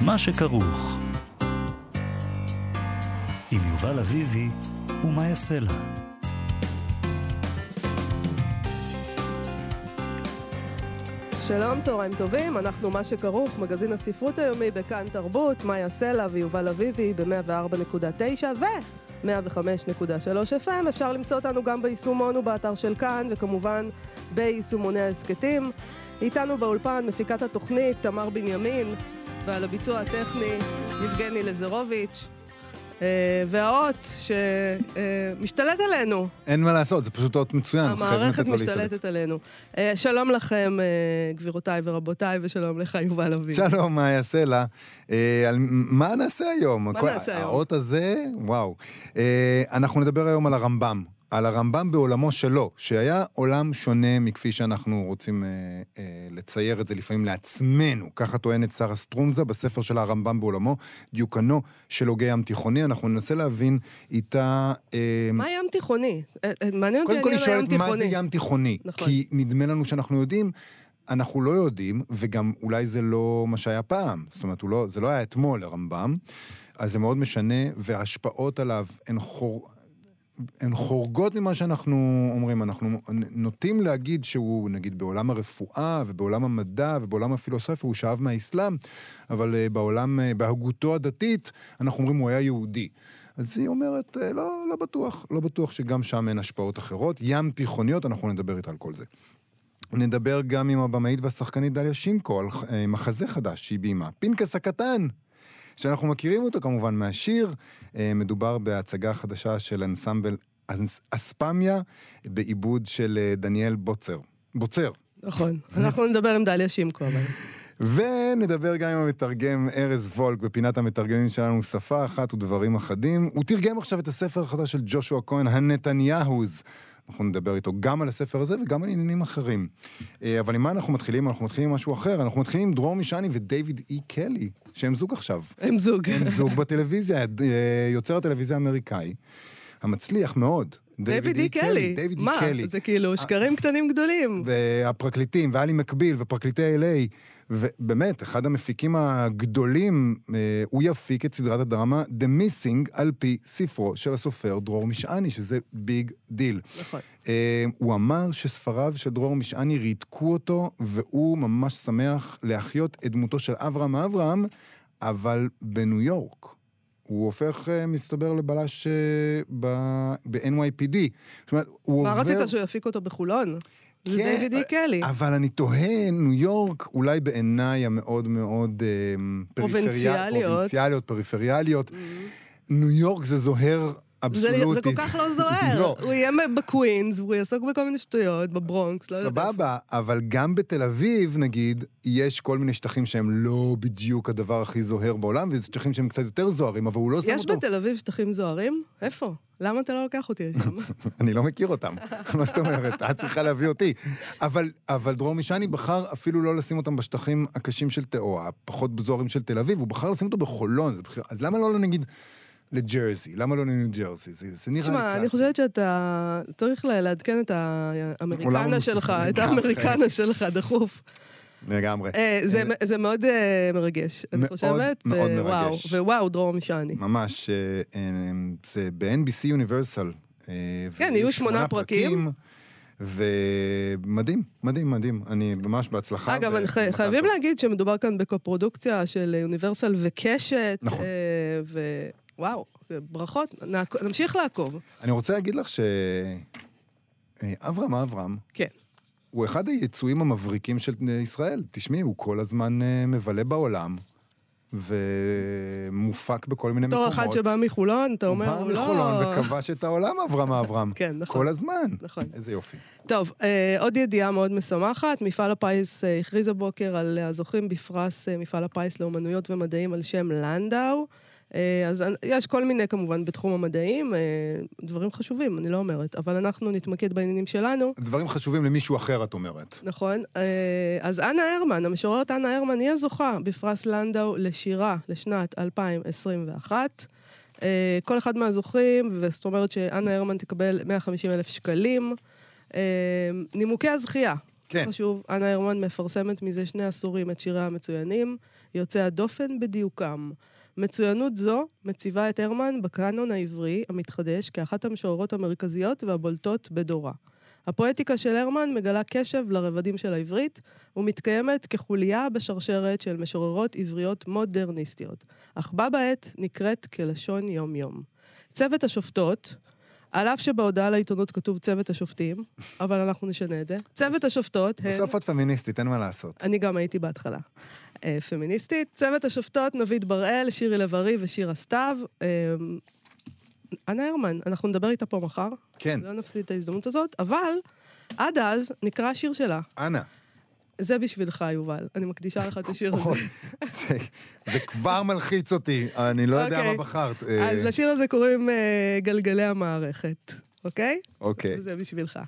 מה שכרוך. עם יובל אביבי ומה יעשה לה. שלום, צהריים טובים, אנחנו מה שכרוך, מגזין הספרות היומי בכאן תרבות, מאיה סלע ויובל אביבי ב-104.9 ו-105.3 FM. אפשר למצוא אותנו גם ביישומון ובאתר של כאן, וכמובן ביישומוני ההסכתים. איתנו באולפן מפיקת התוכנית תמר בנימין, ועל הביצוע הטכני יבגני לזרוביץ'. אה, והאות שמשתלט עלינו. אין מה לעשות, זה פשוט אות מצוין. המערכת משתלטת עלינו. אה, שלום לכם, אה, גבירותיי ורבותיי, ושלום לך, יובל אביב. שלום, מה יעשה לה? מה נעשה היום? מה נעשה היום? האות הזה, וואו. אנחנו נדבר היום על הרמב"ם. על הרמב"ם בעולמו שלו, שהיה עולם שונה מכפי שאנחנו רוצים אה, אה, לצייר את זה לפעמים לעצמנו. ככה טוענת שרה סטרומזה בספר של הרמב"ם בעולמו, דיוקנו של הוגי ים תיכוני. אנחנו ננסה להבין איתה... אה, מה ים תיכוני? אה, אה, מעניין אותי העניין הים תיכוני. קודם כל היא שואלת מה זה ים תיכוני. נכון. כי נדמה לנו שאנחנו יודעים. אנחנו לא יודעים, וגם אולי זה לא מה שהיה פעם. זאת אומרת, לא, זה לא היה אתמול, הרמב"ם. אז זה מאוד משנה, וההשפעות עליו הן חור... הן חורגות ממה שאנחנו אומרים. אנחנו נוטים להגיד שהוא, נגיד, בעולם הרפואה ובעולם המדע ובעולם הפילוסופיה הוא שאב מהאסלאם, אבל uh, בעולם, uh, בהגותו הדתית, אנחנו אומרים הוא היה יהודי. אז היא אומרת, uh, לא, לא בטוח, לא בטוח שגם שם אין השפעות אחרות. ים תיכוניות, אנחנו נדבר איתה על כל זה. נדבר גם עם הבמאית והשחקנית דליה שימקו על מחזה חדש שהיא ביימה. פנקס הקטן, שאנחנו מכירים אותו כמובן מהשיר. אה, מדובר בהצגה חדשה של אנסמבל אספמיה, בעיבוד של אה, דניאל בוצר. בוצר. נכון, אנחנו נדבר עם דליה שימקו אבל. ונדבר גם עם המתרגם ארז וולק בפינת המתרגמים שלנו, שפה אחת ודברים אחדים. הוא תרגם עכשיו את הספר החדש של ג'ושוע כהן, הנתניהוז. אנחנו נדבר איתו גם על הספר הזה וגם על עניינים אחרים. אה, אבל עם מה אנחנו מתחילים? אנחנו מתחילים עם משהו אחר. אנחנו מתחילים עם דרור מישני ודייוויד אי קלי, שהם זוג עכשיו. הם זוג. הם זוג בטלוויזיה, אה, יוצר הטלוויזיה האמריקאי. המצליח מאוד. דיוויד אי קלי. דיוויד אי קלי. מה? זה כאילו שקרים קטנים גדולים. והפרקליטים, ואלי מקביל, ופרקליטי LA. ובאמת, אחד המפיקים הגדולים, אה, הוא יפיק את סדרת הדרמה The Missing על פי ספרו של הסופר דרור משעני, שזה big deal. נכון. אה, הוא אמר שספריו של דרור משעני ריתקו אותו, והוא ממש שמח להחיות את דמותו של אברהם אברהם, אבל בניו יורק. הוא הופך, אה, מסתבר, לבלש ב-NYPD. זאת אומרת, הוא עובר... מה רצית, שהוא יפיק אותו בחולון? זה כן, דיוויד אי קלי. אבל אני תוהה, ניו יורק, אולי בעיניי המאוד מאוד אה, פריפריאליות, פרובינציאליות, פריפריאליות. Mm-hmm. ניו יורק זה זוהר אבסולוטית. זה, זה כל כך לא זוהר. לא. הוא יהיה בקווינס, והוא יעסוק בכל מיני שטויות, בברונקס, לא יודעת. סבבה, אבל גם בתל אביב, נגיד, יש כל מיני שטחים שהם לא בדיוק הדבר הכי זוהר בעולם, ויש שטחים שהם קצת יותר זוהרים, אבל הוא לא שם אותו... יש בתל אביב שטחים זוהרים? איפה? למה אתה לא לוקח אותי לשם? אני לא מכיר אותם. מה זאת אומרת? את צריכה להביא אותי. אבל, אבל דרור משעני בחר אפילו לא לשים אותם בשטחים הקשים של תאו, הפחות זוהרים של תל אביב, הוא בחר לשים אותו בחולון. אז למה לא נגיד... לג'רזי, למה לא לניו ג'רזי? זה, זה נראה לי קלאסי. תשמע, אני חושבת שאתה צריך לעדכן את האמריקנה שלך, את האמריקנה שלך, דחוף. לגמרי. אה, זה, אה, זה מאוד אה, מרגש, אני חושבת. מאוד מרגש. ווואו, דרור משעני. ממש, זה ב-NBC יוניברסל. כן, יהיו שמונה פרקים. ומדהים, מדהים, מדהים. אני ממש בהצלחה. אגב, ו... חייבים להגיד שמדובר כאן בקופרודוקציה של יוניברסל וקשת. נכון. ו... וואו, ברכות, נמשיך לעקוב. אני רוצה להגיד לך שאברהם אברהם, כן. הוא אחד היצואים המבריקים של ישראל. תשמעי, הוא כל הזמן אה, מבלה בעולם. ומופק בכל מיני מקומות. בתור אחד שבא מחולון, אתה אומר, לא... הוא בא מחולון וכבש את העולם, אברהם אברהם. כן, נכון. כל הזמן. נכון. איזה יופי. טוב, אה, עוד ידיעה מאוד משמחת, מפעל הפיס אה, הכריז הבוקר על הזוכים בפרס אה, מפעל הפיס לאומנויות ומדעים על שם לנדאו. אה, אז יש כל מיני כמובן בתחום המדעים, אה, דברים חשובים, אני לא אומרת, אבל אנחנו נתמקד בעניינים שלנו. דברים חשובים למישהו אחר, את אומרת. נכון. אה, אז אנה הרמן, המשוררת אנה הרמן, היא הזוכה בפרס לנדאו לשירה לשנת 2021. כל אחד מהזוכים, וזאת אומרת שאנה הרמן תקבל 150 אלף שקלים. נימוקי הזכייה, כן. חשוב, אנה הרמן מפרסמת מזה שני עשורים את שיריה המצוינים, יוצא הדופן בדיוקם. מצוינות זו מציבה את הרמן בקאנון העברי המתחדש כאחת המשוררות המרכזיות והבולטות בדורה. הפואטיקה של הרמן מגלה קשב לרבדים של העברית ומתקיימת כחוליה בשרשרת של משוררות עבריות מודרניסטיות, אך בה בעת נקראת כלשון יום-יום. צוות השופטות, על אף שבהודעה לעיתונות כתוב צוות השופטים, אבל אנחנו נשנה את זה. צוות השופטות הן... בסוף את פמיניסטית, אין מה לעשות. אני גם הייתי בהתחלה. אה, פמיניסטית. צוות השופטות, נבית בראל, שירי לב-ארי ושירה סתיו. אה, אנה הרמן, אנחנו נדבר איתה פה מחר. כן. לא נפסיד את ההזדמנות הזאת, אבל עד אז נקרא השיר שלה. אנה. זה בשבילך, יובל. אני מקדישה לך את השיר הזה. זה כבר מלחיץ אותי, אני לא יודע אוקיי. מה בחרת. אה. אז לשיר הזה קוראים גלגלי המערכת, אוקיי? אוקיי. זה בשבילך.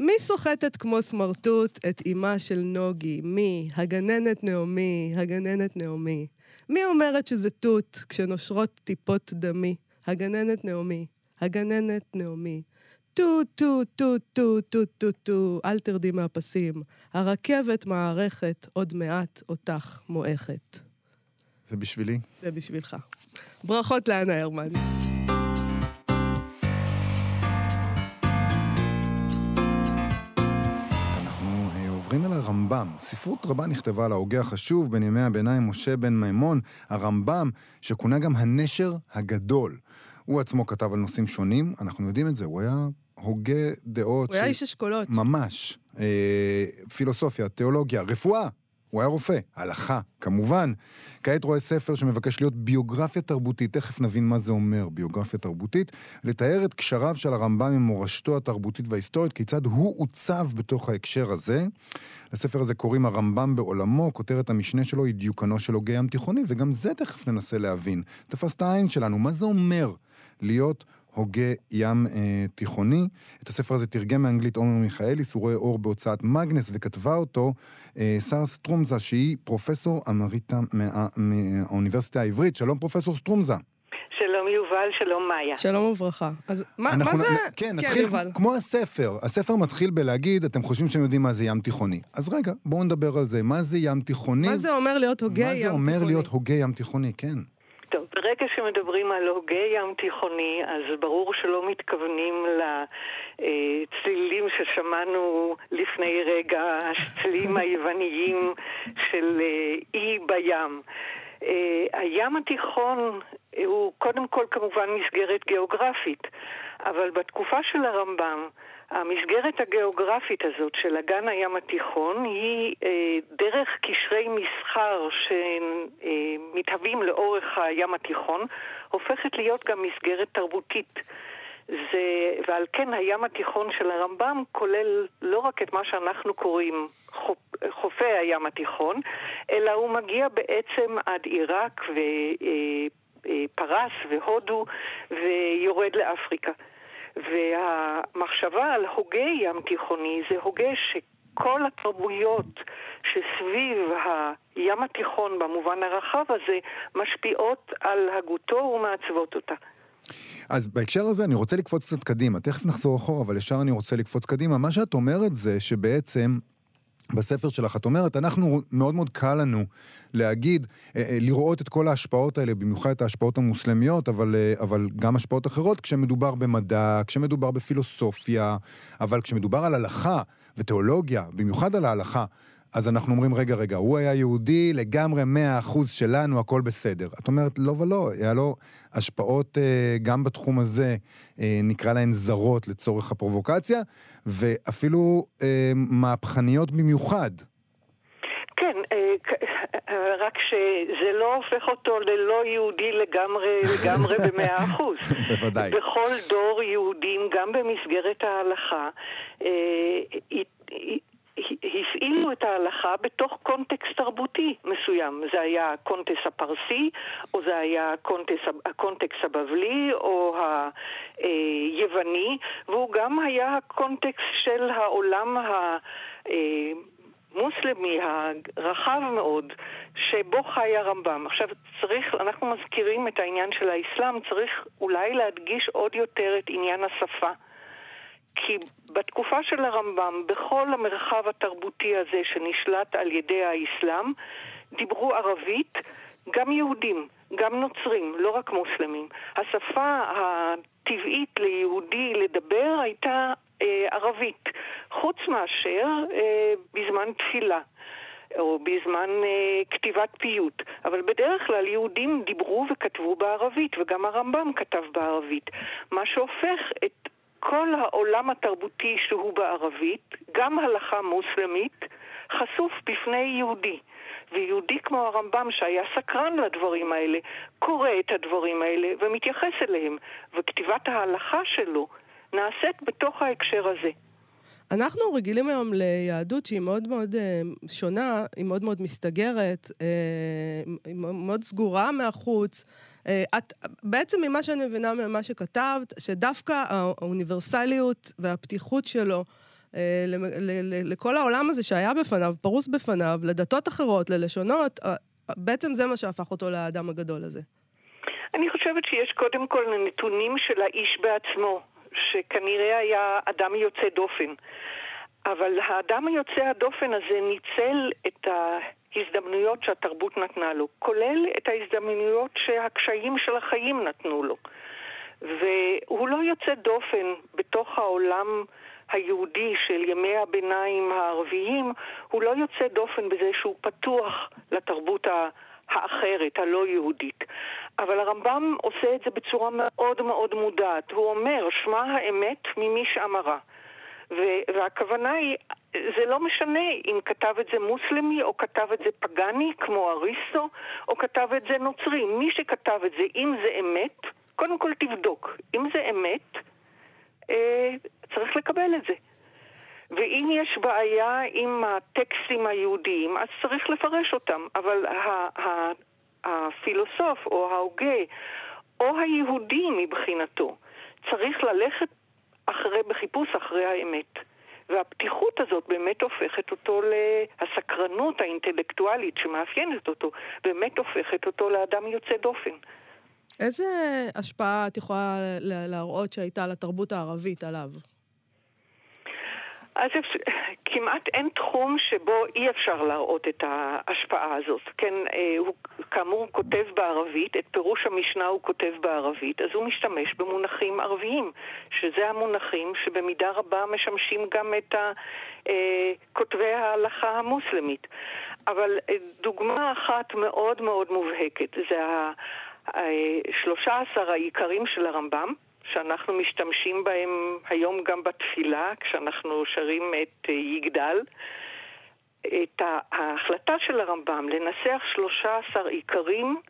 מי סוחטת כמו סמרטוט את אמה של נוגי? מי? הגננת נעמי, הגננת נעמי. מי אומרת שזה תות כשנושרות טיפות דמי? הגננת נעמי, הגננת נעמי. טו, טו, טו, טו, טו, טו, טו, אל תרדי מהפסים. הרכבת מערכת, עוד מעט אותך מועכת. זה בשבילי? זה בשבילך. ברכות לאנה הרמן. עוברים אל הרמב"ם. ספרות רבה נכתבה על ההוגה החשוב בין ימי הביניים משה בן מימון, הרמב"ם, שכונה גם הנשר הגדול. הוא עצמו כתב על נושאים שונים, אנחנו יודעים את זה, הוא היה הוגה דעות... הוא ש... היה איש אשכולות. ממש. אה, פילוסופיה, תיאולוגיה, רפואה. הוא היה רופא, הלכה, כמובן. כעת רואה ספר שמבקש להיות ביוגרפיה תרבותית, תכף נבין מה זה אומר, ביוגרפיה תרבותית, לתאר את קשריו של הרמב"ם עם מורשתו התרבותית וההיסטורית, כיצד הוא עוצב בתוך ההקשר הזה. לספר הזה קוראים הרמב"ם בעולמו, כותרת המשנה שלו היא דיוקנו של הוגה ים תיכוני, וגם זה תכף ננסה להבין. תפס את העין שלנו, מה זה אומר להיות הוגה ים אה, תיכוני. את הספר הזה תרגם מאנגלית עומר מיכאלי, סורי אור בהוצאת מגנס, וכתבה אותו אה, שרה סטרומזה, שהיא פרופסור אמריטה מה, מהאוניברסיטה העברית. שלום פרופסור סטרומזה. שלום יובל, שלום מאיה. שלום וברכה. אז מה, מה זה... כן, כן נתחיל יובל. כמו הספר. הספר מתחיל בלהגיד, אתם חושבים שהם יודעים מה זה ים תיכוני. אז רגע, בואו נדבר על זה. מה זה ים תיכוני? מה זה אומר להיות הוגה ים תיכוני? מה זה אומר להיות הוגה ים תיכוני, כן. טוב, ברגע שמדברים על הוגי ים תיכוני, אז ברור שלא מתכוונים לצלילים ששמענו לפני רגע, הצלילים היווניים של אה, אי בים. אה, הים התיכון הוא קודם כל כמובן מסגרת גיאוגרפית, אבל בתקופה של הרמב"ם המסגרת הגיאוגרפית הזאת של אגן הים התיכון היא אה, דרך קשרי מסחר שמתהווים לאורך הים התיכון, הופכת להיות גם מסגרת תרבותית. זה, ועל כן הים התיכון של הרמב"ם כולל לא רק את מה שאנחנו קוראים חופ, חופי הים התיכון, אלא הוא מגיע בעצם עד עיראק ופרס אה, אה, והודו ויורד לאפריקה. והמחשבה על הוגה ים תיכוני זה הוגה שכל התרבויות שסביב הים התיכון במובן הרחב הזה משפיעות על הגותו ומעצבות אותה. אז בהקשר הזה אני רוצה לקפוץ קצת קדימה, תכף נחזור אחורה, אבל ישר אני רוצה לקפוץ קדימה. מה שאת אומרת זה שבעצם בספר שלך. את אומרת, אנחנו, מאוד מאוד קל לנו להגיד, אה, אה, לראות את כל ההשפעות האלה, במיוחד את ההשפעות המוסלמיות, אבל, אה, אבל גם השפעות אחרות, כשמדובר במדע, כשמדובר בפילוסופיה, אבל כשמדובר על הלכה ותיאולוגיה, במיוחד על ההלכה, אז אנחנו אומרים, רגע, רגע, הוא היה יהודי, לגמרי מאה אחוז שלנו, הכל בסדר. את אומרת, לא ולא, היה לו השפעות אה, גם בתחום הזה, אה, נקרא להן זרות לצורך הפרובוקציה, ואפילו אה, מהפכניות במיוחד. כן, רק שזה לא הופך אותו ללא יהודי לגמרי, לגמרי במאה אחוז. בוודאי. בכל דור יהודים, גם במסגרת ההלכה, הפעילו את ההלכה בתוך קונטקסט תרבותי מסוים. זה היה הקונטקסט הפרסי, או זה היה הקונטקסט, הקונטקסט הבבלי, או היווני, והוא גם היה הקונטקסט של העולם המוסלמי הרחב מאוד, שבו חי הרמב"ם. עכשיו צריך, אנחנו מזכירים את העניין של האסלאם, צריך אולי להדגיש עוד יותר את עניין השפה. כי בתקופה של הרמב"ם, בכל המרחב התרבותי הזה שנשלט על ידי האסלאם, דיברו ערבית גם יהודים, גם נוצרים, לא רק מוסלמים. השפה הטבעית ליהודי לדבר הייתה אה, ערבית, חוץ מאשר אה, בזמן תפילה. או בזמן אה, כתיבת פיוט. אבל בדרך כלל יהודים דיברו וכתבו בערבית, וגם הרמב"ם כתב בערבית. מה שהופך את כל העולם התרבותי שהוא בערבית, גם הלכה מוסלמית, חשוף בפני יהודי. ויהודי כמו הרמב"ם, שהיה סקרן לדברים האלה, קורא את הדברים האלה ומתייחס אליהם, וכתיבת ההלכה שלו נעשית בתוך ההקשר הזה. אנחנו רגילים היום ליהדות שהיא מאוד מאוד אה, שונה, היא מאוד מאוד מסתגרת, אה, היא מאוד סגורה מהחוץ. אה, את, בעצם ממה שאני מבינה ממה שכתבת, שדווקא האוניברסליות והפתיחות שלו לכל העולם הזה שהיה בפניו, פרוס בפניו, לדתות אחרות, ללשונות, בעצם זה מה שהפך אותו לאדם הגדול הזה. אני חושבת שיש קודם כל נתונים של האיש בעצמו. שכנראה היה אדם יוצא דופן. אבל האדם היוצא הדופן הזה ניצל את ההזדמנויות שהתרבות נתנה לו, כולל את ההזדמנויות שהקשיים של החיים נתנו לו. והוא לא יוצא דופן בתוך העולם היהודי של ימי הביניים הערביים, הוא לא יוצא דופן בזה שהוא פתוח לתרבות האחרת, הלא יהודית. אבל הרמב"ם עושה את זה בצורה מאוד מאוד מודעת. הוא אומר, שמע האמת ממי שאמרה. והכוונה היא, זה לא משנה אם כתב את זה מוסלמי או כתב את זה פגאני כמו אריסטו או כתב את זה נוצרי. מי שכתב את זה, אם זה אמת, קודם כל תבדוק. אם זה אמת, אה, צריך לקבל את זה. ואם יש בעיה עם הטקסטים היהודיים, אז צריך לפרש אותם. אבל הפילוסוף או ההוגה או היהודי מבחינתו צריך ללכת אחרי, בחיפוש אחרי האמת. והפתיחות הזאת באמת הופכת אותו, הסקרנות האינטלקטואלית שמאפיינת אותו, באמת הופכת אותו לאדם יוצא דופן. איזה השפעה את יכולה להראות שהייתה לתרבות הערבית עליו? אז כמעט אין תחום שבו אי אפשר להראות את ההשפעה הזאת. כן, אה, הוא כאמור כותב בערבית, את פירוש המשנה הוא כותב בערבית, אז הוא משתמש במונחים ערביים, שזה המונחים שבמידה רבה משמשים גם את אה, כותבי ההלכה המוסלמית. אבל אה, דוגמה אחת מאוד מאוד מובהקת זה ה-13 העיקרים של הרמב"ם. שאנחנו משתמשים בהם היום גם בתפילה, כשאנחנו שרים את אה, יגדל. את ההחלטה של הרמב"ם לנסח 13 עיקרים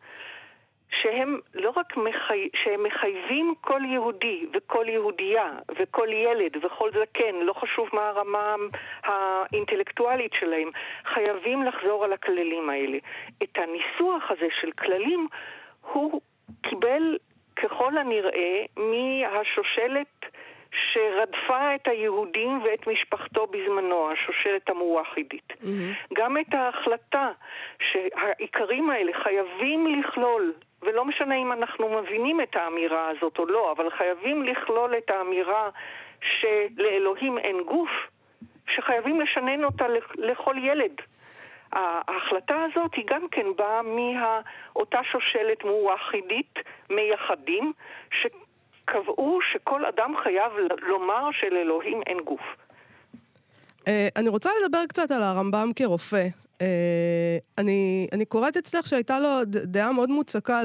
שהם לא רק מחי... שהם מחייבים כל יהודי וכל יהודייה וכל ילד וכל זקן, לא חשוב מה הרמה האינטלקטואלית שלהם, חייבים לחזור על הכללים האלה. את הניסוח הזה של כללים הוא קיבל ככל הנראה מהשושלת שרדפה את היהודים ואת משפחתו בזמנו, השושלת המוואחידית. Mm-hmm. גם את ההחלטה שהעיקרים האלה חייבים לכלול, ולא משנה אם אנחנו מבינים את האמירה הזאת או לא, אבל חייבים לכלול את האמירה שלאלוהים אין גוף, שחייבים לשנן אותה לכל ילד. ההחלטה הזאת היא גם כן באה מאותה שושלת מוואחידית, מייחדים, שקבעו שכל אדם חייב לומר שלאלוהים אין גוף. Uh, אני רוצה לדבר קצת על הרמב"ם כרופא. Uh, אני, אני קוראת אצלך שהייתה לו דעה מאוד מוצקה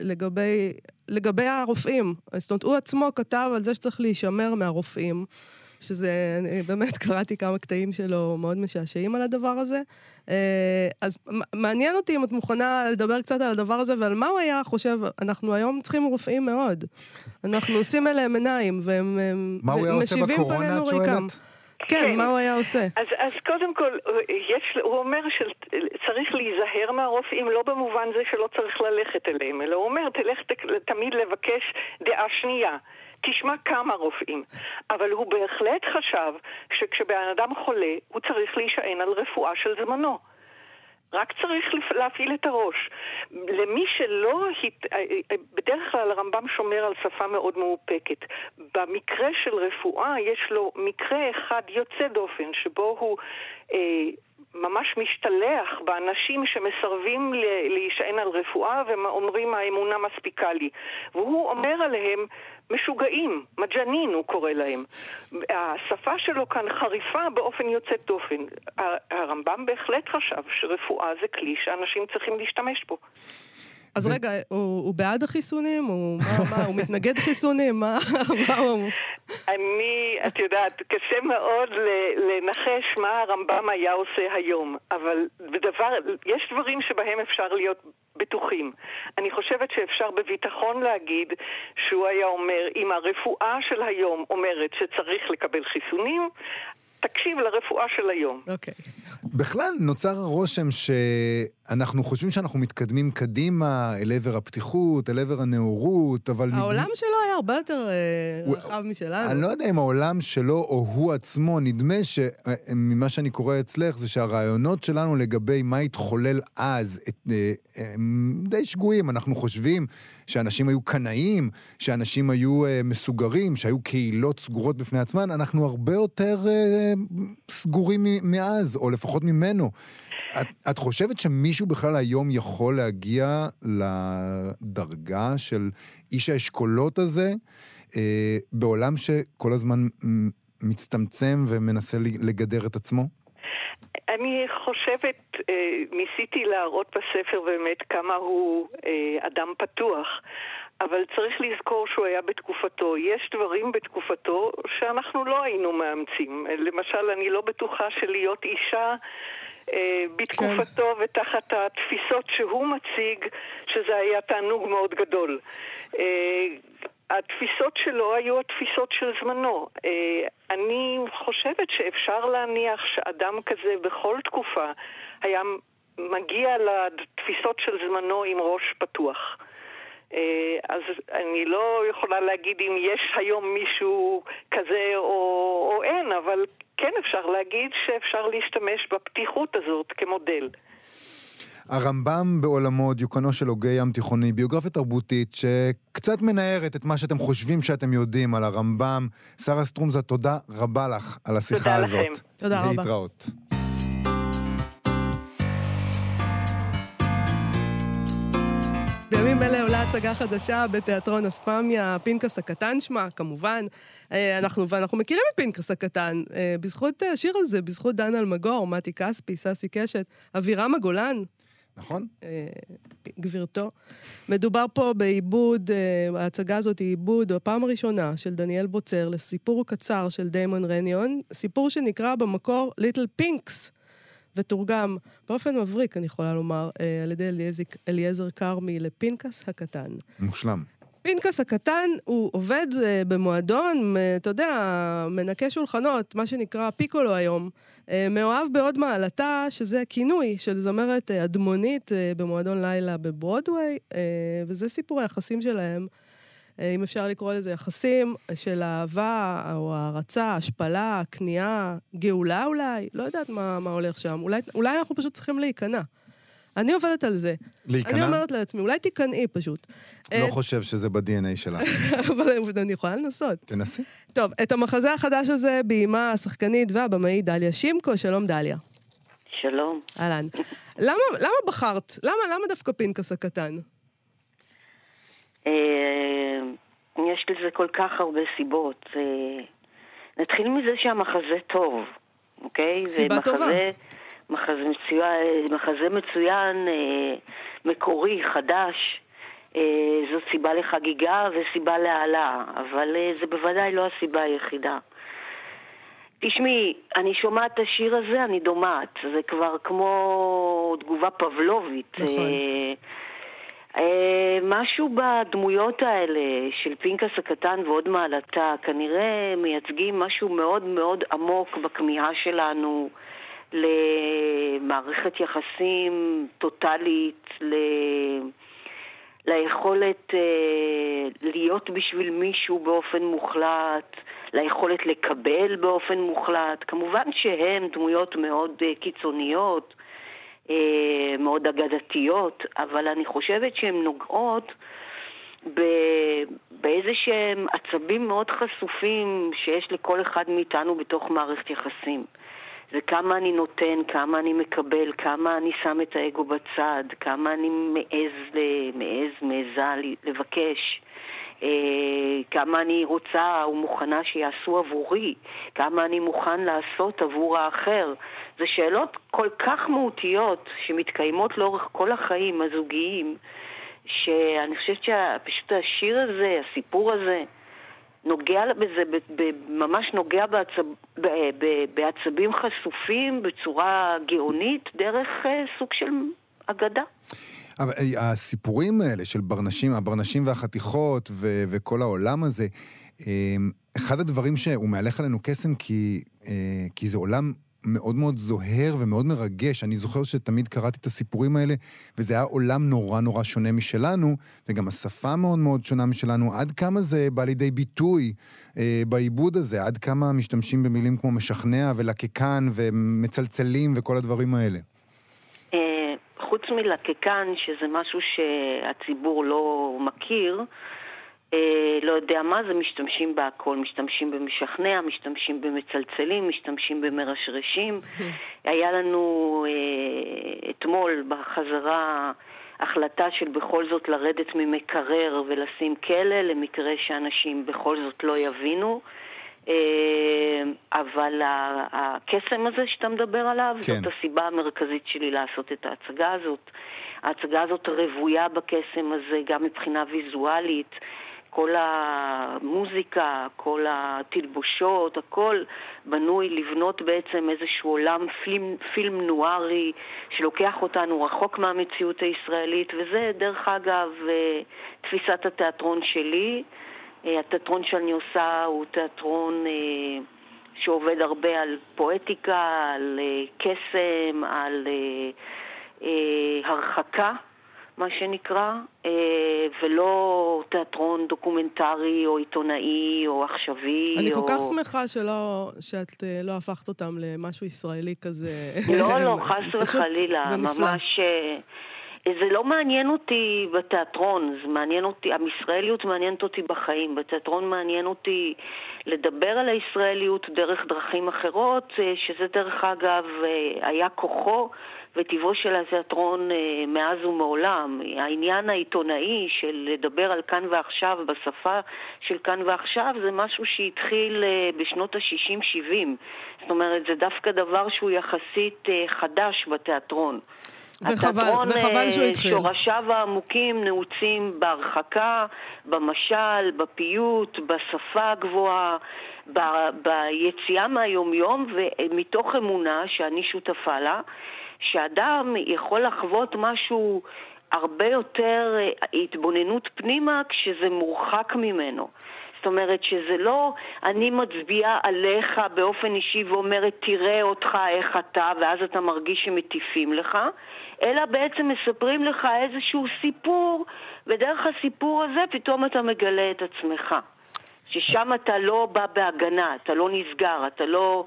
לגבי, לגבי הרופאים. זאת אומרת, הוא עצמו כתב על זה שצריך להישמר מהרופאים. שזה, אני באמת קראתי כמה קטעים שלו מאוד משעשעים על הדבר הזה. אה, אז מעניין אותי אם את מוכנה לדבר קצת על הדבר הזה ועל מה הוא היה חושב, אנחנו היום צריכים רופאים מאוד. אנחנו עושים אליהם עיניים, והם משיבים פנינו ריקם. כן, כן, מה הוא היה עושה? אז, אז קודם כל, יש, הוא אומר שצריך להיזהר מהרופאים לא במובן זה שלא צריך ללכת אליהם, אלא הוא אומר, תלך תמיד לבקש דעה שנייה. תשמע כמה רופאים. אבל הוא בהחלט חשב שכשבן אדם חולה, הוא צריך להישען על רפואה של זמנו. רק צריך להפעיל את הראש. למי שלא, הת... אה, אה, בדרך כלל הרמב"ם שומר על שפה מאוד מאופקת. במקרה של רפואה יש לו מקרה אחד יוצא דופן, שבו הוא אה, ממש משתלח באנשים שמסרבים להישען על רפואה ואומרים האמונה מספיקה לי. והוא אומר עליהם משוגעים, מג'נין הוא קורא להם. השפה שלו כאן חריפה באופן יוצא דופן. הרמב"ם בהחלט חשב שרפואה זה כלי שאנשים צריכים להשתמש בו. אז רגע, הוא, בעד החיסונים? הוא, מה, מה, הוא מתנגד חיסונים? מה, מה הוא... אני, את יודעת, קשה מאוד לנחש מה הרמב"ם היה עושה היום, אבל בדבר, יש דברים שבהם אפשר להיות בטוחים. אני חושבת שאפשר בביטחון להגיד שהוא היה אומר, אם הרפואה של היום אומרת שצריך לקבל חיסונים, תקשיב לרפואה של היום. אוקיי. Okay. בכלל, נוצר הרושם שאנחנו חושבים שאנחנו מתקדמים קדימה אל עבר הפתיחות, אל עבר הנאורות, אבל... העולם נדמה... שלו היה הרבה יותר אה, הוא... רחב משלנו. אני לא יודע אם העולם שלו או הוא עצמו, נדמה שממה שאני קורא אצלך, זה שהרעיונות שלנו לגבי מה התחולל אז, את, אה, הם די שגויים. אנחנו חושבים שאנשים היו קנאים, שאנשים היו אה, מסוגרים, שהיו קהילות סגורות בפני עצמן. אנחנו הרבה יותר סגורים מאז, או לפחות ממנו. את, את חושבת שמישהו בכלל היום יכול להגיע לדרגה של איש האשכולות הזה, אה, בעולם שכל הזמן מצטמצם ומנסה לגדר את עצמו? אני חושבת, אה, ניסיתי להראות בספר באמת כמה הוא אה, אדם פתוח. אבל צריך לזכור שהוא היה בתקופתו. יש דברים בתקופתו שאנחנו לא היינו מאמצים. למשל, אני לא בטוחה שלהיות אישה אה, בתקופתו כן. ותחת התפיסות שהוא מציג, שזה היה תענוג מאוד גדול. אה, התפיסות שלו היו התפיסות של זמנו. אה, אני חושבת שאפשר להניח שאדם כזה בכל תקופה היה מגיע לתפיסות של זמנו עם ראש פתוח. אה, אז אני לא יכולה להגיד אם יש היום מישהו כזה או, או אין, אבל כן אפשר להגיד שאפשר להשתמש בפתיחות הזאת כמודל. הרמב"ם בעולמו, דיוקנו של הוגי ים תיכוני, ביוגרפיה תרבותית שקצת מנערת את מה שאתם חושבים שאתם יודעים על הרמב"ם. שרה סטרומזה, תודה רבה לך על השיחה תודה הזאת. תודה לכם. תודה רבה. להתראות. הצגה חדשה בתיאטרון אספמיה, פנקס הקטן שמה, כמובן. אה, אנחנו, ואנחנו מכירים את פנקס הקטן, אה, בזכות השיר הזה, בזכות דן אלמגור, מתי כספי, ססי קשת, אבירם הגולן. נכון. אה, גבירתו. מדובר פה בעיבוד, ההצגה הזאת היא עיבוד, בפעם הראשונה, של דניאל בוצר, לסיפור קצר של דיימון רניון, סיפור שנקרא במקור Little Pinks. ותורגם באופן מבריק, אני יכולה לומר, אה, על ידי אליעזר כרמי לפנקס הקטן. מושלם. פנקס הקטן הוא עובד אה, במועדון, אתה יודע, מנקה שולחנות, מה שנקרא פיקולו היום. אה, מאוהב בעוד מעלתה, שזה כינוי של זמרת אדמונית במועדון לילה בברודוויי, וזה סיפור היחסים שלהם. אה, אם אפשר לקרוא לזה יחסים של אהבה או הערצה, השפלה, כניעה, גאולה אולי, לא יודעת מה, מה הולך שם. אולי, אולי אנחנו פשוט צריכים להיכנע. אני עובדת על זה. להיכנע? אני אומרת לעצמי, אולי תיכנעי פשוט. לא את... אה, חושב שזה ב-DNA שלך. אבל אני יכולה לנסות. תנסי. טוב, את המחזה החדש הזה ביימה השחקנית והבמאית דליה שימקו. שלום, דליה. שלום. אהלן. למה, למה בחרת? למה, למה דווקא פנקס הקטן? אה, יש לזה כל כך הרבה סיבות. אה, נתחיל מזה שהמחזה טוב, אוקיי? סיבה מחזה, טובה. מחזה מצוין, מחזה מצוין אה, מקורי, חדש. זאת סיבה לחגיגה וסיבה להעלה, אבל זה בוודאי לא הסיבה היחידה. תשמעי, אני שומעת את השיר הזה, אני דומעת. זה כבר כמו תגובה פבלובית. נכון. אה, משהו בדמויות האלה של פינקס הקטן ועוד מעלתה כנראה מייצגים משהו מאוד מאוד עמוק בכמיהה שלנו למערכת יחסים טוטאלית, ל... ליכולת אה, להיות בשביל מישהו באופן מוחלט, ליכולת לקבל באופן מוחלט. כמובן שהן דמויות מאוד אה, קיצוניות, אה, מאוד אגדתיות, אבל אני חושבת שהן נוגעות באיזה שהם עצבים מאוד חשופים שיש לכל אחד מאיתנו בתוך מערכת יחסים. זה כמה אני נותן, כמה אני מקבל, כמה אני שם את האגו בצד, כמה אני מעז, מעז, מעזה לבקש. אה, כמה אני רוצה ומוכנה שיעשו עבורי, כמה אני מוכן לעשות עבור האחר. זה שאלות כל כך מהותיות שמתקיימות לאורך כל החיים הזוגיים, שאני חושבת שפשוט השיר הזה, הסיפור הזה, נוגע בזה, ממש נוגע בעצב, בעצבים חשופים בצורה גאונית דרך אה, סוג של אגדה. אבל אה, הסיפורים האלה של ברנשים, הברנשים והחתיכות ו- וכל העולם הזה, אמ, אחד הדברים שהוא מהלך עלינו קסם כי, אה, כי זה עולם מאוד מאוד זוהר ומאוד מרגש. אני זוכר שתמיד קראתי את הסיפורים האלה, וזה היה עולם נורא נורא שונה משלנו, וגם השפה מאוד מאוד שונה משלנו. עד כמה זה בא לידי ביטוי אה, בעיבוד הזה? עד כמה משתמשים במילים כמו משכנע ולקקן ומצלצלים וכל הדברים האלה? חוץ מלקקן, שזה משהו שהציבור לא מכיר, אה, לא יודע מה זה, משתמשים בהכל, משתמשים במשכנע, משתמשים במצלצלים, משתמשים במרשרשים. היה לנו אה, אתמול בחזרה החלטה של בכל זאת לרדת ממקרר ולשים כלא, למקרה שאנשים בכל זאת לא יבינו. אה, אבל הקסם הזה שאתה מדבר עליו, כן. זאת הסיבה המרכזית שלי לעשות את ההצגה הזאת. ההצגה הזאת רוויה בקסם הזה גם מבחינה ויזואלית. כל המוזיקה, כל התלבושות, הכל בנוי לבנות בעצם איזשהו עולם פילם, פילם נוארי שלוקח אותנו רחוק מהמציאות הישראלית, וזה דרך אגב אה, תפיסת התיאטרון שלי. אה, התיאטרון שאני עושה הוא תיאטרון אה, שעובד הרבה על פואטיקה, על קסם, על הרחקה. מה שנקרא, אה, ולא תיאטרון דוקומנטרי או עיתונאי או עכשווי. אני או... כל כך שמחה שלא, שאת אה, לא הפכת אותם למשהו ישראלי כזה. לא, לא, חס וחלילה, ממש... אה, זה לא מעניין אותי בתיאטרון, זה מעניין אותי, הישראליות מעניינת אותי בחיים, בתיאטרון מעניין אותי לדבר על הישראליות דרך דרכים אחרות, שזה דרך אגב היה כוחו וטיבו של התיאטרון אה, מאז ומעולם. העניין העיתונאי של לדבר על כאן ועכשיו בשפה של כאן ועכשיו זה משהו שהתחיל אה, בשנות ה-60-70. זאת אומרת, זה דווקא דבר שהוא יחסית אה, חדש בתיאטרון. וחבל, וחבל שהוא התחיל. שורשיו העמוקים נעוצים בהרחקה, במשל, בפיוט, בשפה הגבוהה, ב, ביציאה מהיומיום, ומתוך אמונה שאני שותפה לה, שאדם יכול לחוות משהו הרבה יותר אה, התבוננות פנימה כשזה מורחק ממנו. זאת אומרת שזה לא אני מצביעה עליך באופן אישי ואומרת תראה אותך איך אתה ואז אתה מרגיש שמטיפים לך, אלא בעצם מספרים לך איזשהו סיפור ודרך הסיפור הזה פתאום אתה מגלה את עצמך. ששם אתה לא בא בהגנה, אתה לא נסגר, אתה לא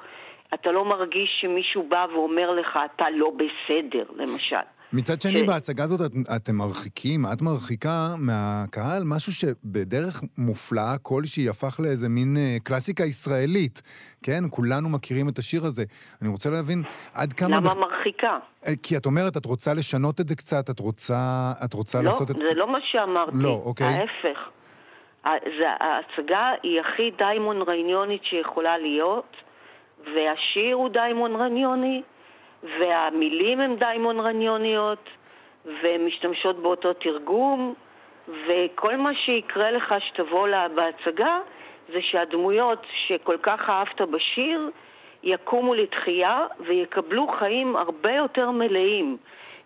אתה לא מרגיש שמישהו בא ואומר לך, אתה לא בסדר, למשל. מצד שני, ש... בהצגה הזאת את, אתם מרחיקים, את מרחיקה מהקהל משהו שבדרך מופלאה כלשהי הפך לאיזה מין אה, קלאסיקה ישראלית. כן, כולנו מכירים את השיר הזה. אני רוצה להבין עד כמה... למה בח... מרחיקה? אה, כי את אומרת, את רוצה לשנות את זה קצת, את רוצה, את רוצה לא, לעשות את... לא, זה לא מה שאמרתי. לא, אוקיי. ההפך. ההצגה היא הכי דיימון רעיוניונית שיכולה להיות. והשיר הוא דיימון רניוני, והמילים הן דיימון רניוניות, והן משתמשות באותו תרגום, וכל מה שיקרה לך שתבוא לה בהצגה זה שהדמויות שכל כך אהבת בשיר יקומו לתחייה ויקבלו חיים הרבה יותר מלאים.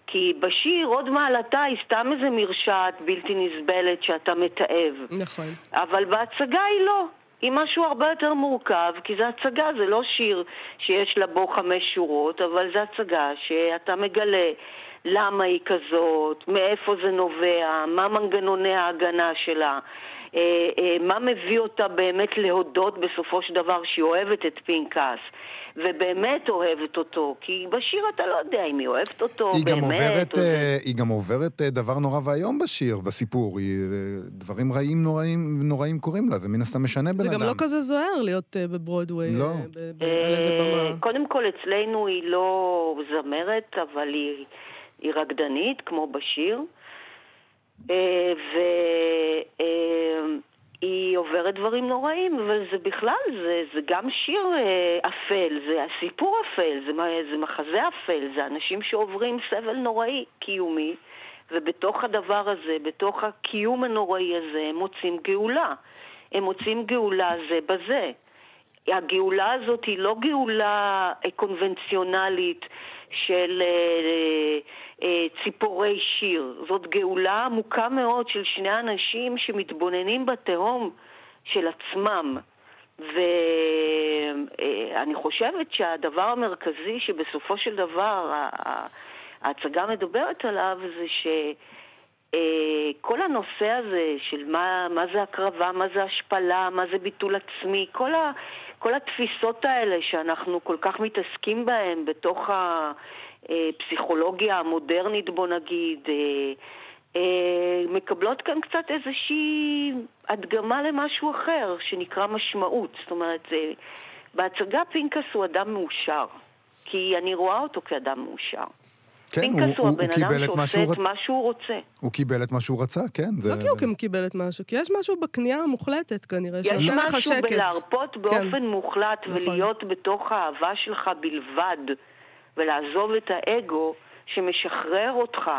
כי בשיר עוד מעלתה היא סתם איזה מרשעת בלתי נסבלת שאתה מתעב. נכון. אבל בהצגה היא לא. היא משהו הרבה יותר מורכב, כי זה הצגה, זה לא שיר שיש לה בו חמש שורות, אבל זה הצגה שאתה מגלה למה היא כזאת, מאיפה זה נובע, מה מנגנוני ההגנה שלה, אה, אה, מה מביא אותה באמת להודות בסופו של דבר שהיא אוהבת את פנקס. ובאמת אוהבת אותו, כי בשיר אתה לא יודע אם היא אוהבת אותו, היא באמת. גם עוברת, או... אה, היא גם עוברת אה, דבר נורא ואיום בשיר, בסיפור. היא, אה, דברים רעים נוראים, נוראים קורים לה, זה מן הסתם משנה בן זה אדם. גם לא כזה זוהר להיות בברודוויי, לא. ב- ב- על איזה במה. קודם כל, אצלנו היא לא זמרת, אבל היא, היא רקדנית, כמו בשיר. אה, והיא עוברת דברים נוראים, אבל זה בכלל, זה, זה גם שיר אה, אפל, זה סיפור אפל, זה, זה מחזה אפל, זה אנשים שעוברים סבל נוראי קיומי, ובתוך הדבר הזה, בתוך הקיום הנוראי הזה, הם מוצאים גאולה. הם מוצאים גאולה זה בזה. הגאולה הזאת היא לא גאולה אה, קונבנציונלית של אה, ציפורי שיר. זאת גאולה עמוקה מאוד של שני אנשים שמתבוננים בתהום של עצמם. ואני חושבת שהדבר המרכזי שבסופו של דבר ה- ה- ההצגה מדברת עליו זה ש... אה, הנושא הזה של מה, מה זה הקרבה, מה זה השפלה, מה זה ביטול עצמי, כל, ה, כל התפיסות האלה שאנחנו כל כך מתעסקים בהן בתוך הפסיכולוגיה המודרנית, בוא נגיד, אה, אה, מקבלות כאן קצת איזושהי הדגמה למשהו אחר שנקרא משמעות. זאת אומרת, אה, בהצגה פינקס הוא אדם מאושר, כי אני רואה אותו כאדם מאושר. כן, הוא, פינקס הוא הוא, הבן הוא קיבל אדם את מה שעושה את מה שהוא רוצה. הוא קיבל את מה שהוא רצה, כן. לא כי הוא קיבל את משהו, כי יש משהו בכניעה המוחלטת כנראה, יש שנותן לך משהו שקט. בלהרפות באופן כן. מוחלט נכון. ולהיות בתוך האהבה שלך בלבד, ולעזוב את האגו שמשחרר אותך.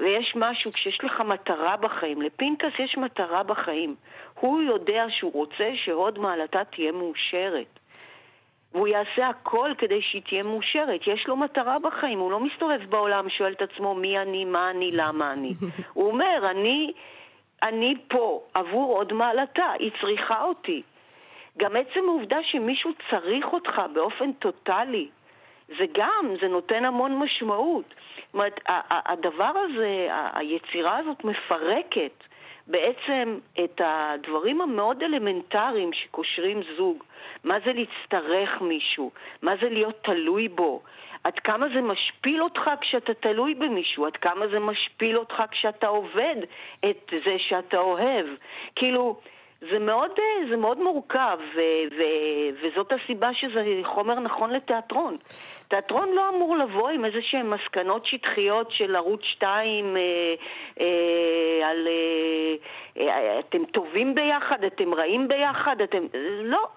ויש משהו, כשיש לך מטרה בחיים, לפינקס יש מטרה בחיים. הוא יודע שהוא רוצה שהוד מעלתה תהיה מאושרת. והוא יעשה הכל כדי שהיא תהיה מאושרת. יש לו מטרה בחיים, הוא לא מסתובב בעולם, שואל את עצמו מי אני, מה אני, למה אני. הוא אומר, אני, אני פה עבור עוד מעלתה, היא צריכה אותי. גם עצם העובדה שמישהו צריך אותך באופן טוטאלי, זה גם, זה נותן המון משמעות. זאת אומרת, הדבר הזה, היצירה הזאת מפרקת בעצם את הדברים המאוד אלמנטריים שקושרים זוג. מה זה להצטרך מישהו? מה זה להיות תלוי בו? עד כמה זה משפיל אותך כשאתה תלוי במישהו? עד כמה זה משפיל אותך כשאתה עובד את זה שאתה אוהב? כאילו... זה מאוד, אה, זה מאוד מורכב, ו, ו, וזאת הסיבה שזה חומר נכון לתיאטרון. תיאטרון לא אמור לבוא עם איזה שהן מסקנות שטחיות של ערוץ 2 אה, אה, על אה, אה, אתם טובים ביחד, אתם רעים ביחד, אתם... לא.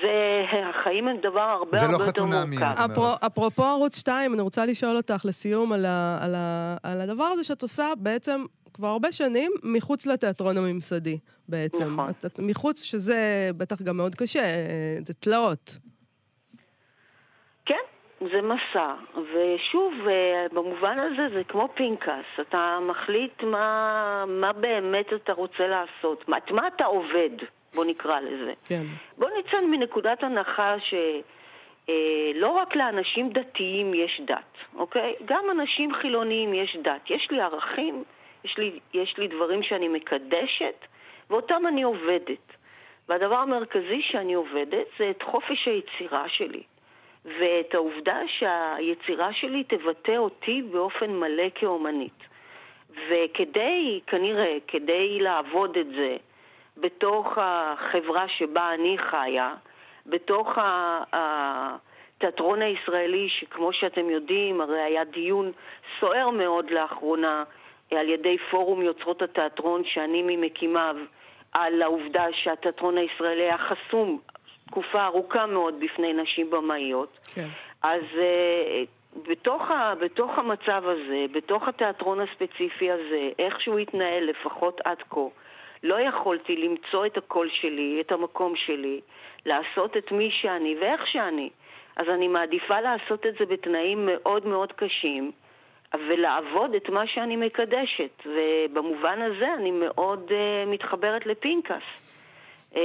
זה, החיים הם דבר הרבה זה לא הרבה יותר חתונמי, מורכב. אפרו- אפרופו ערוץ 2, אני רוצה לשאול אותך לסיום על, ה, על, ה, על הדבר הזה שאת עושה בעצם כבר הרבה שנים מחוץ לתיאטרון הממסדי בעצם. נכון. את, את, מחוץ, שזה בטח גם מאוד קשה, אה, זה תלאות. כן, זה מסע. ושוב, אה, במובן הזה זה כמו פנקס. אתה מחליט מה, מה באמת אתה רוצה לעשות. את מה אתה עובד, בוא נקרא לזה. כן. בוא נצא מנקודת הנחה שלא רק לאנשים דתיים יש דת, אוקיי? גם אנשים חילוניים יש דת. יש לי ערכים, יש לי, יש לי דברים שאני מקדשת, ואותם אני עובדת. והדבר המרכזי שאני עובדת זה את חופש היצירה שלי. ואת העובדה שהיצירה שלי תבטא אותי באופן מלא כאומנית. וכדי, כנראה, כדי לעבוד את זה בתוך החברה שבה אני חיה, בתוך התיאטרון הישראלי, שכמו שאתם יודעים, הרי היה דיון סוער מאוד לאחרונה על ידי פורום יוצרות התיאטרון, שאני ממקימיו, על העובדה שהתיאטרון הישראלי היה חסום תקופה ארוכה מאוד בפני נשים במאיות. כן. אז uh, בתוך, ה, בתוך המצב הזה, בתוך התיאטרון הספציפי הזה, איך שהוא התנהל לפחות עד כה, לא יכולתי למצוא את הקול שלי, את המקום שלי, לעשות את מי שאני ואיך שאני. אז אני מעדיפה לעשות את זה בתנאים מאוד מאוד קשים, ולעבוד את מה שאני מקדשת. ובמובן הזה אני מאוד uh, מתחברת לפינקס. Uh,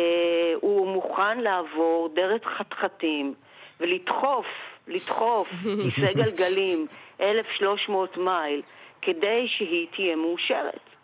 הוא מוכן לעבור דרך חתחתים ולדחוף, לדחוף כיסא גלגלים 1,300 מייל כדי שהיא תהיה מאושרת.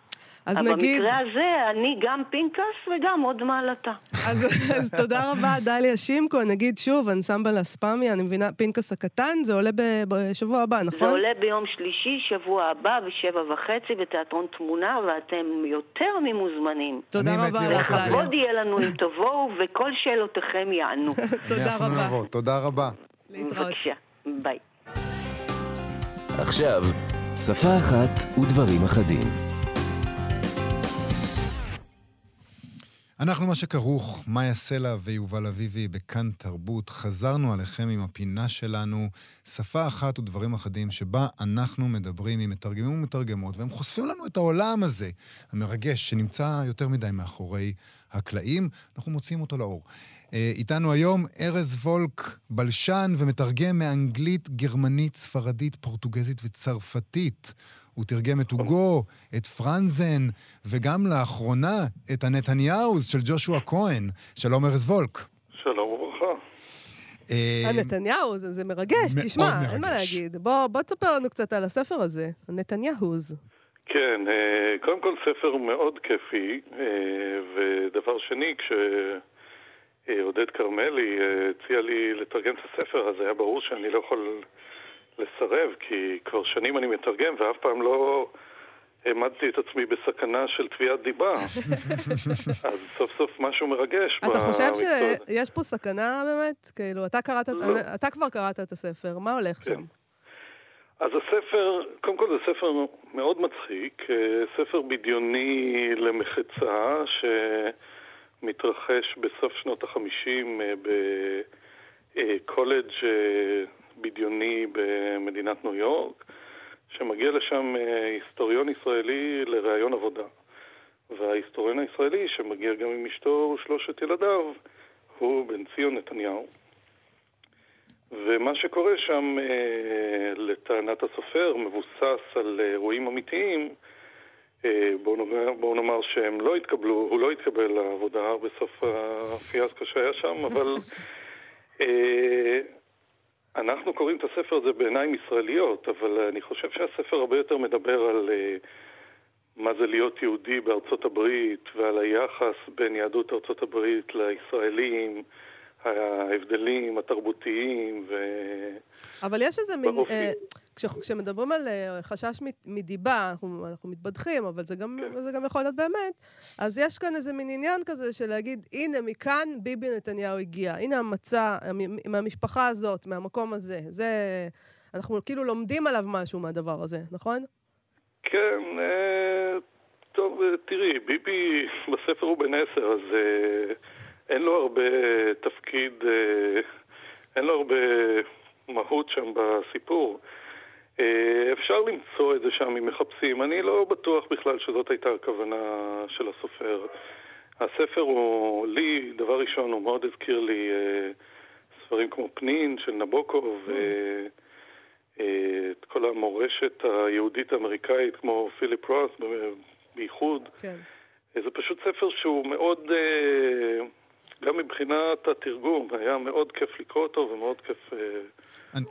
אז אבל נגיד... במקרה הזה אני גם פנקס וגם עוד מעלתה. אז, אז תודה רבה, דליה שימקו. נגיד שוב, אנסמבל אספמי, אני מבינה, פנקס הקטן, זה עולה בשבוע הבא, נכון? זה עולה ביום שלישי, שבוע הבא, בשבע וחצי, בתיאטרון תמונה, ואתם יותר ממוזמנים. תודה רבה לך, דליה. לכבוד יהיה לנו אם תבואו, וכל שאלותיכם יענו. תודה רבה. נבוא. תודה רבה. להתראות. בבקשה, ביי. עכשיו, שפה אחת ודברים אחדים. אנחנו מה שכרוך, מאיה סלע ויובל אביבי בכאן תרבות. חזרנו עליכם עם הפינה שלנו, שפה אחת ודברים אחדים, שבה אנחנו מדברים עם מתרגמים ומתרגמות, והם חושפים לנו את העולם הזה, המרגש, שנמצא יותר מדי מאחורי הקלעים. אנחנו מוציאים אותו לאור. אה, איתנו היום ארז וולק, בלשן ומתרגם מאנגלית, גרמנית, ספרדית, פורטוגזית וצרפתית. הוא תרגם את הוגו, את פרנזן, וגם לאחרונה את הנתניהוז של ג'ושוע כהן. שלום ארז וולק. שלום וברכה. הנתניהו, זה, זה מרגש, תשמע, מרגש. אין מה להגיד. בוא, בוא תספר לנו קצת על הספר הזה, הנתניהוז. כן, אה, קודם כל ספר מאוד כיפי, אה, ודבר שני, כשעודד כרמלי אה, הציע לי לתרגם את הספר, אז היה ברור שאני לא יכול לסרב, כי כבר שנים אני מתרגם ואף פעם לא העמדתי את עצמי בסכנה של תביעת דיבה. אז סוף סוף משהו מרגש אתה חושב שיש פה סכנה באמת? כאילו, אתה, קראת, לא. אתה כבר קראת את הספר, מה הולך כן. שם? אז הספר, קודם כל זה ספר מאוד מצחיק, אה, ספר בדיוני למחצה שמתרחש בסוף שנות החמישים אה, בקולג' אה, בדיוני במדינת ניו יורק, שמגיע לשם אה, היסטוריון ישראלי לראיון עבודה. וההיסטוריון הישראלי, שמגיע גם עם אשתו ושלושת ילדיו, הוא בן ציון נתניהו. ומה שקורה שם, אה, לטענת הסופר, מבוסס על אירועים אמיתיים. אה, בואו נאמר, בוא נאמר שהם לא התקבלו, הוא לא התקבל לעבודה בסוף הפיאסקו שהיה שם, אבל אנחנו קוראים את הספר הזה בעיניים ישראליות, אבל אני חושב שהספר הרבה יותר מדבר על uh, מה זה להיות יהודי בארצות הברית ועל היחס בין יהדות ארצות הברית לישראלים, ההבדלים התרבותיים ו... אבל יש איזה מין... אה, כש, כשמדברים על אה, חשש מדיבה, אנחנו, אנחנו מתבדחים, אבל זה גם, כן. זה גם יכול להיות באמת, אז יש כאן איזה מין עניין כזה של להגיד, הנה, מכאן ביבי נתניהו הגיע. הנה המצע, מהמשפחה הזאת, מהמקום הזה. זה... אנחנו כאילו לומדים עליו משהו מהדבר הזה, נכון? כן, אה, טוב, תראי, ביבי בספר הוא בן עשר, אז... אין לו הרבה תפקיד, אה, אין לו הרבה מהות שם בסיפור. אה, אפשר למצוא את זה שם אם מחפשים. אני לא בטוח בכלל שזאת הייתה הכוונה של הסופר. הספר הוא, לי, דבר ראשון, הוא מאוד הזכיר לי אה, ספרים כמו פנין של נבוקוב, mm. את כל המורשת היהודית-אמריקאית כמו פיליפ רוס בייחוד. כן. זה פשוט ספר שהוא מאוד... גם מבחינת התרגום, היה מאוד כיף לקרוא אותו ומאוד כיף אה,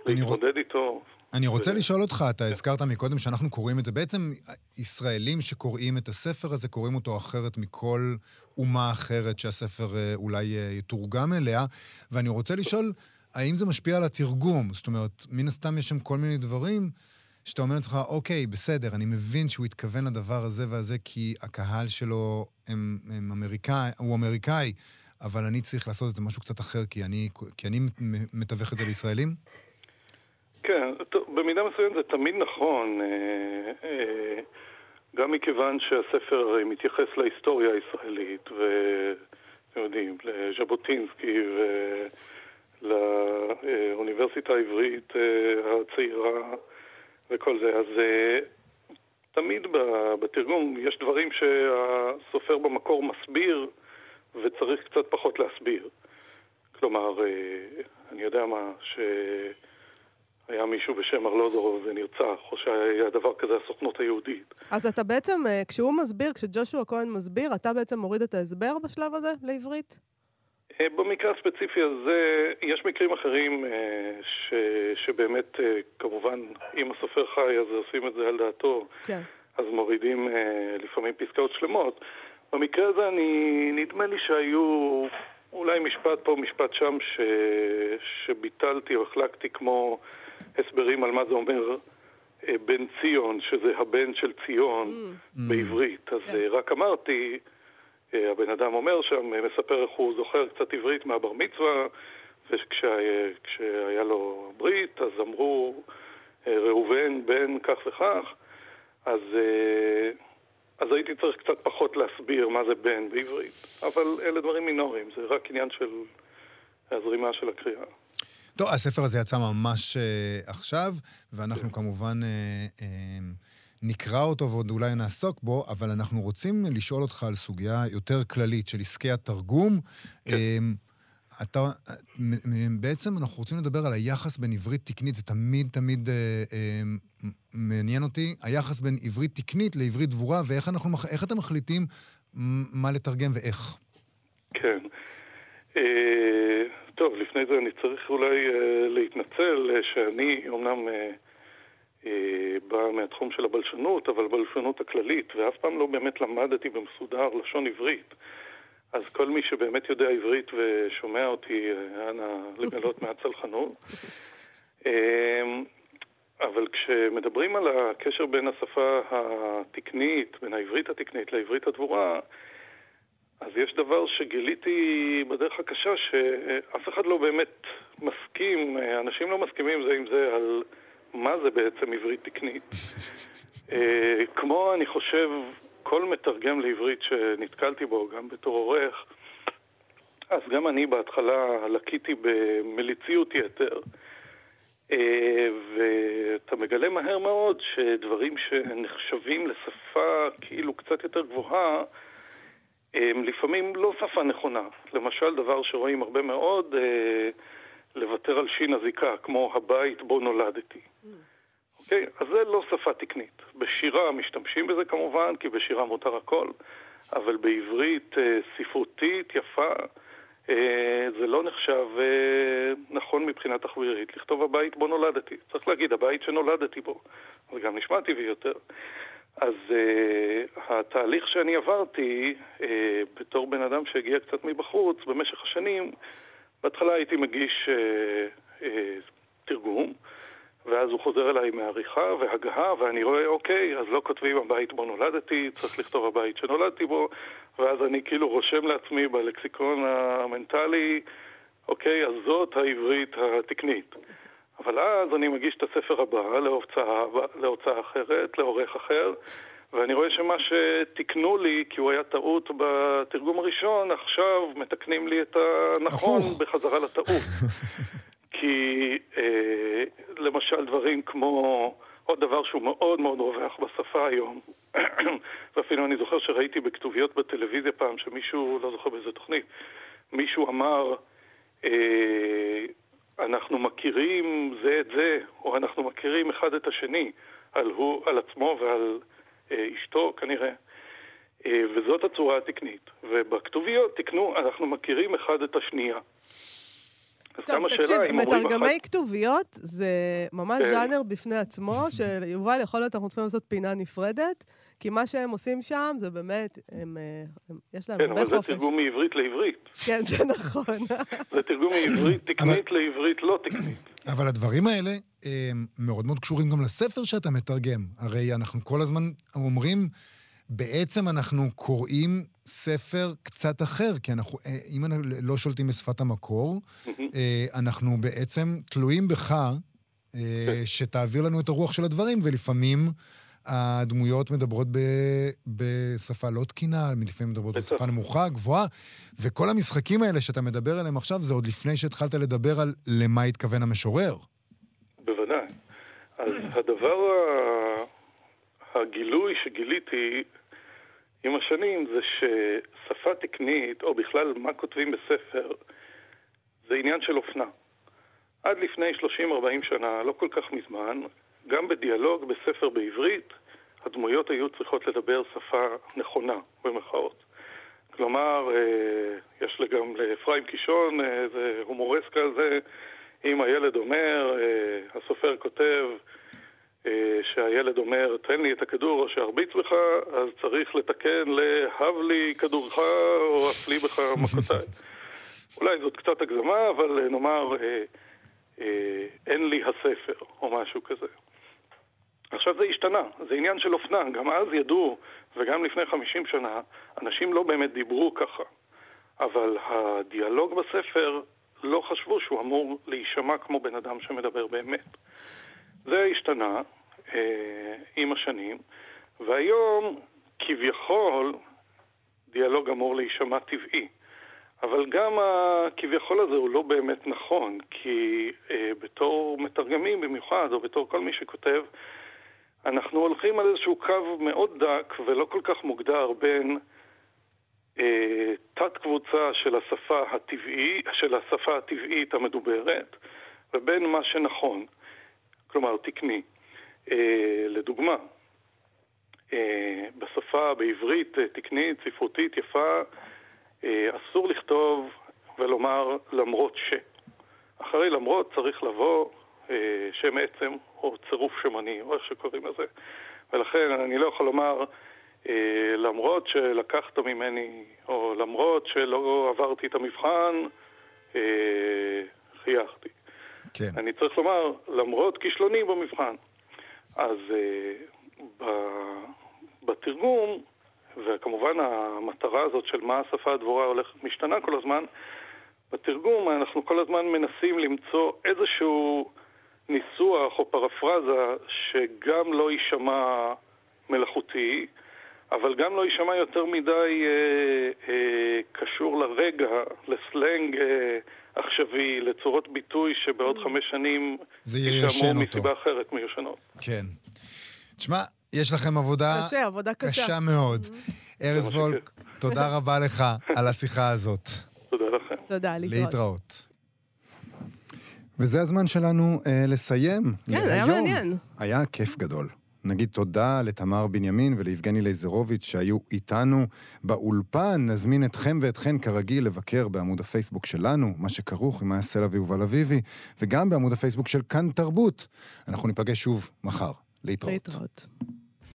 להתמודד איתו. אני רוצה לשאול אותך, אתה הזכרת מקודם שאנחנו קוראים את זה. בעצם ישראלים שקוראים את הספר הזה, קוראים אותו אחרת מכל אומה אחרת שהספר אה, אולי אה, יתורגם אליה. ואני רוצה לשאול, האם זה משפיע על התרגום? זאת אומרת, מן הסתם יש שם כל מיני דברים שאתה אומר לעצמך, אוקיי, בסדר, אני מבין שהוא התכוון לדבר הזה והזה כי הקהל שלו הם, הם אמריקאי, הוא אמריקאי. אבל אני צריך לעשות את זה משהו קצת אחר, כי אני, כי אני מתווך את זה לישראלים? כן, טוב, במידה מסוימת זה תמיד נכון, אה, אה, גם מכיוון שהספר מתייחס להיסטוריה הישראלית, ואתם יודעים, לז'בוטינסקי ולאוניברסיטה העברית אה, הצעירה וכל זה, אז תמיד בתרגום יש דברים שהסופר במקור מסביר וצריך קצת פחות להסביר. כלומר, אה, אני יודע מה, שהיה מישהו בשם ארלוזורוב ונרצח, או שהיה דבר כזה הסוכנות היהודית. אז אתה בעצם, אה, כשהוא מסביר, כשג'ושוע כהן מסביר, אתה בעצם מוריד את ההסבר בשלב הזה לעברית? אה, במקרה הספציפי הזה, יש מקרים אחרים ש, שבאמת, כמובן, אם הסופר חי, אז עושים את זה על דעתו. כן. אז מורידים לפעמים פסקאות שלמות. במקרה הזה אני, נדמה לי שהיו אולי משפט פה, משפט שם, ש, שביטלתי או החלקתי כמו הסברים על מה זה אומר אה, בן ציון, שזה הבן של ציון mm. בעברית. אז yeah. כן. רק אמרתי, הבן אדם אומר שם, מספר איך הוא זוכר קצת עברית מהבר מצווה, וכשהיה לו ברית, אז אמרו ראובן בן כך וכך, אז, אז הייתי צריך קצת פחות להסביר מה זה בן בעברית. אבל אלה דברים מינוריים, זה רק עניין של הזרימה של הקריאה. טוב, הספר הזה יצא ממש uh, עכשיו, ואנחנו כן. כמובן uh, uh, נקרא אותו ועוד אולי נעסוק בו, אבל אנחנו רוצים לשאול אותך על סוגיה יותר כללית של עסקי התרגום. כן. Uh, אתה, בעצם אנחנו רוצים לדבר על היחס בין עברית תקנית, זה תמיד תמיד אה, אה, מעניין אותי, היחס בין עברית תקנית לעברית דבורה, ואיך אנחנו, אתם מחליטים מה לתרגם ואיך? כן. אה, טוב, לפני זה אני צריך אולי אה, להתנצל אה, שאני אומנם אה, אה, בא מהתחום של הבלשנות, אבל בלשנות הכללית, ואף פעם לא באמת למדתי במסודר לשון עברית. אז כל מי שבאמת יודע עברית ושומע אותי, אה, אנא לגלות מהצלחנות. אמ, אבל כשמדברים על הקשר בין השפה התקנית, בין העברית התקנית לעברית הדבורה, אז יש דבר שגיליתי בדרך הקשה, שאף אחד לא באמת מסכים, אנשים לא מסכימים זה עם זה על מה זה בעצם עברית תקנית. אה, כמו, אני חושב, כל מתרגם לעברית שנתקלתי בו, גם בתור עורך, אז גם אני בהתחלה לקיתי במליציות יתר. אה, ואתה מגלה מהר מאוד שדברים שנחשבים לשפה כאילו קצת יותר גבוהה, הם לפעמים לא שפה נכונה. למשל, דבר שרואים הרבה מאוד, אה, לוותר על שין הזיקה, כמו הבית בו נולדתי. Mm. אוקיי? אז זה לא שפה תקנית. בשירה משתמשים בזה כמובן, כי בשירה מותר הכל, אבל בעברית אה, ספרותית, יפה, אה, זה לא נחשב אה, נכון מבחינה תחבירית. לכתוב הבית בו נולדתי. צריך להגיד, הבית שנולדתי בו. זה גם נשמע טבעי יותר. אז uh, התהליך שאני עברתי uh, בתור בן אדם שהגיע קצת מבחוץ במשך השנים, בהתחלה הייתי מגיש uh, uh, תרגום, ואז הוא חוזר אליי מעריכה והגהה, ואני רואה, אוקיי, אז לא כותבים הבית בו נולדתי, צריך לכתוב הבית שנולדתי בו, ואז אני כאילו רושם לעצמי בלקסיקון המנטלי, אוקיי, אז זאת העברית התקנית. אבל אז אני מגיש את הספר הבא להוצאה, להוצאה אחרת, לעורך אחר, ואני רואה שמה שתיקנו לי, כי הוא היה טעות בתרגום הראשון, עכשיו מתקנים לי את הנכון הפוך. בחזרה לטעות. כי אה, למשל דברים כמו, עוד דבר שהוא מאוד מאוד רווח בשפה היום, ואפילו אני זוכר שראיתי בכתוביות בטלוויזיה פעם שמישהו, לא זוכר באיזה תוכנית, מישהו אמר, אה, אנחנו מכירים זה את זה, או אנחנו מכירים אחד את השני, על, הוא, על עצמו ועל אה, אשתו כנראה. אה, וזאת הצורה התקנית. ובכתוביות תקנו, אנחנו מכירים אחד את השנייה. טוב, תקשיב, מתרגמי אחת... כתוביות זה ממש כן. ז'אנר בפני עצמו, שיובל, יכול להיות אנחנו צריכים לעשות פינה נפרדת, כי מה שהם עושים שם זה באמת, הם, אה, הם, יש להם כן, הרבה חופש. כן, אבל זה תרגום מעברית לעברית. כן, זה נכון. זה תרגום מעברית תקנית לעברית לא תקנית. אבל הדברים האלה הם מאוד מאוד קשורים גם לספר שאתה מתרגם. הרי אנחנו כל הזמן אומרים... בעצם אנחנו קוראים ספר קצת אחר, כי אנחנו, אה, אם אנחנו לא שולטים בשפת המקור, אה, אנחנו בעצם תלויים בך אה, כן. שתעביר לנו את הרוח של הדברים, ולפעמים הדמויות מדברות ב, בשפה לא תקינה, לפעמים מדברות בשפה נמוכה, גבוהה, וכל המשחקים האלה שאתה מדבר עליהם עכשיו, זה עוד לפני שהתחלת לדבר על למה התכוון המשורר. בוודאי. אז הדבר, הגילוי שגיליתי עם השנים זה ששפה תקנית, או בכלל מה כותבים בספר, זה עניין של אופנה. עד לפני 30-40 שנה, לא כל כך מזמן, גם בדיאלוג בספר בעברית, הדמויות היו צריכות לדבר שפה נכונה, במרכאות. כלומר, אה, יש גם לאפרים קישון איזה הומורסקה כזה, אם הילד אומר, אה, הסופר כותב, אה, שהילד אומר, תן לי את הכדור או שארביץ בך, אז צריך לתקן להב לי כדורך או אפלי בך מכותיי. אולי זאת קצת הגזמה, אבל נאמר, אה, אה, אין לי הספר, או משהו כזה. עכשיו זה השתנה, זה עניין של אופנה. גם אז ידעו, וגם לפני 50 שנה, אנשים לא באמת דיברו ככה. אבל הדיאלוג בספר, לא חשבו שהוא אמור להישמע כמו בן אדם שמדבר באמת. זה השתנה אה, עם השנים, והיום כביכול דיאלוג אמור להישמע טבעי. אבל גם הכביכול הזה הוא לא באמת נכון, כי אה, בתור מתרגמים במיוחד, או בתור כל מי שכותב, אנחנו הולכים על איזשהו קו מאוד דק ולא כל כך מוגדר בין אה, תת קבוצה של השפה הטבעי, של השפה הטבעית המדוברת, ובין מה שנכון, כלומר תקני. אה, לדוגמה, אה, בשפה, בעברית אה, תקנית, ספרותית, יפה, אסור לכתוב ולומר למרות ש. אחרי למרות צריך לבוא שם עצם או צירוף שמני, או איך שקוראים לזה. ולכן אני לא יכול לומר למרות שלקחת ממני, או למרות שלא עברתי את המבחן, חייכתי. כן. אני צריך לומר, למרות כישלוני במבחן. אז uh, בתרגום, וכמובן המטרה הזאת של מה השפה הדבורה הולכת משתנה כל הזמן, בתרגום אנחנו כל הזמן מנסים למצוא איזשהו ניסוח או פרפרזה שגם לא יישמע מלאכותי, אבל גם לא יישמע יותר מדי אה, אה, קשור לרגע, לסלנג אה, עכשווי, לצורות ביטוי שבעוד mm. חמש שנים יישמעו מסיבה אחרת מיושנות. כן. תשמע, יש לכם עבודה... קשה, עבודה קשה. קשה מאוד. Mm-hmm. ארז וולק, תודה רבה לך על השיחה הזאת. תודה לכם. תודה, להתראות. להתראות. וזה הזמן שלנו אה, לסיים. כן, זה היה מעניין. היה כיף גדול. נגיד תודה לתמר בנימין וליבגני לייזרוביץ' שהיו איתנו באולפן. נזמין אתכם ואתכן כרגיל לבקר בעמוד הפייסבוק שלנו, מה שכרוך עם מאיה סלע ויובל אביבי, וגם בעמוד הפייסבוק של כאן תרבות. אנחנו ניפגש שוב מחר. להתראות. להתראות.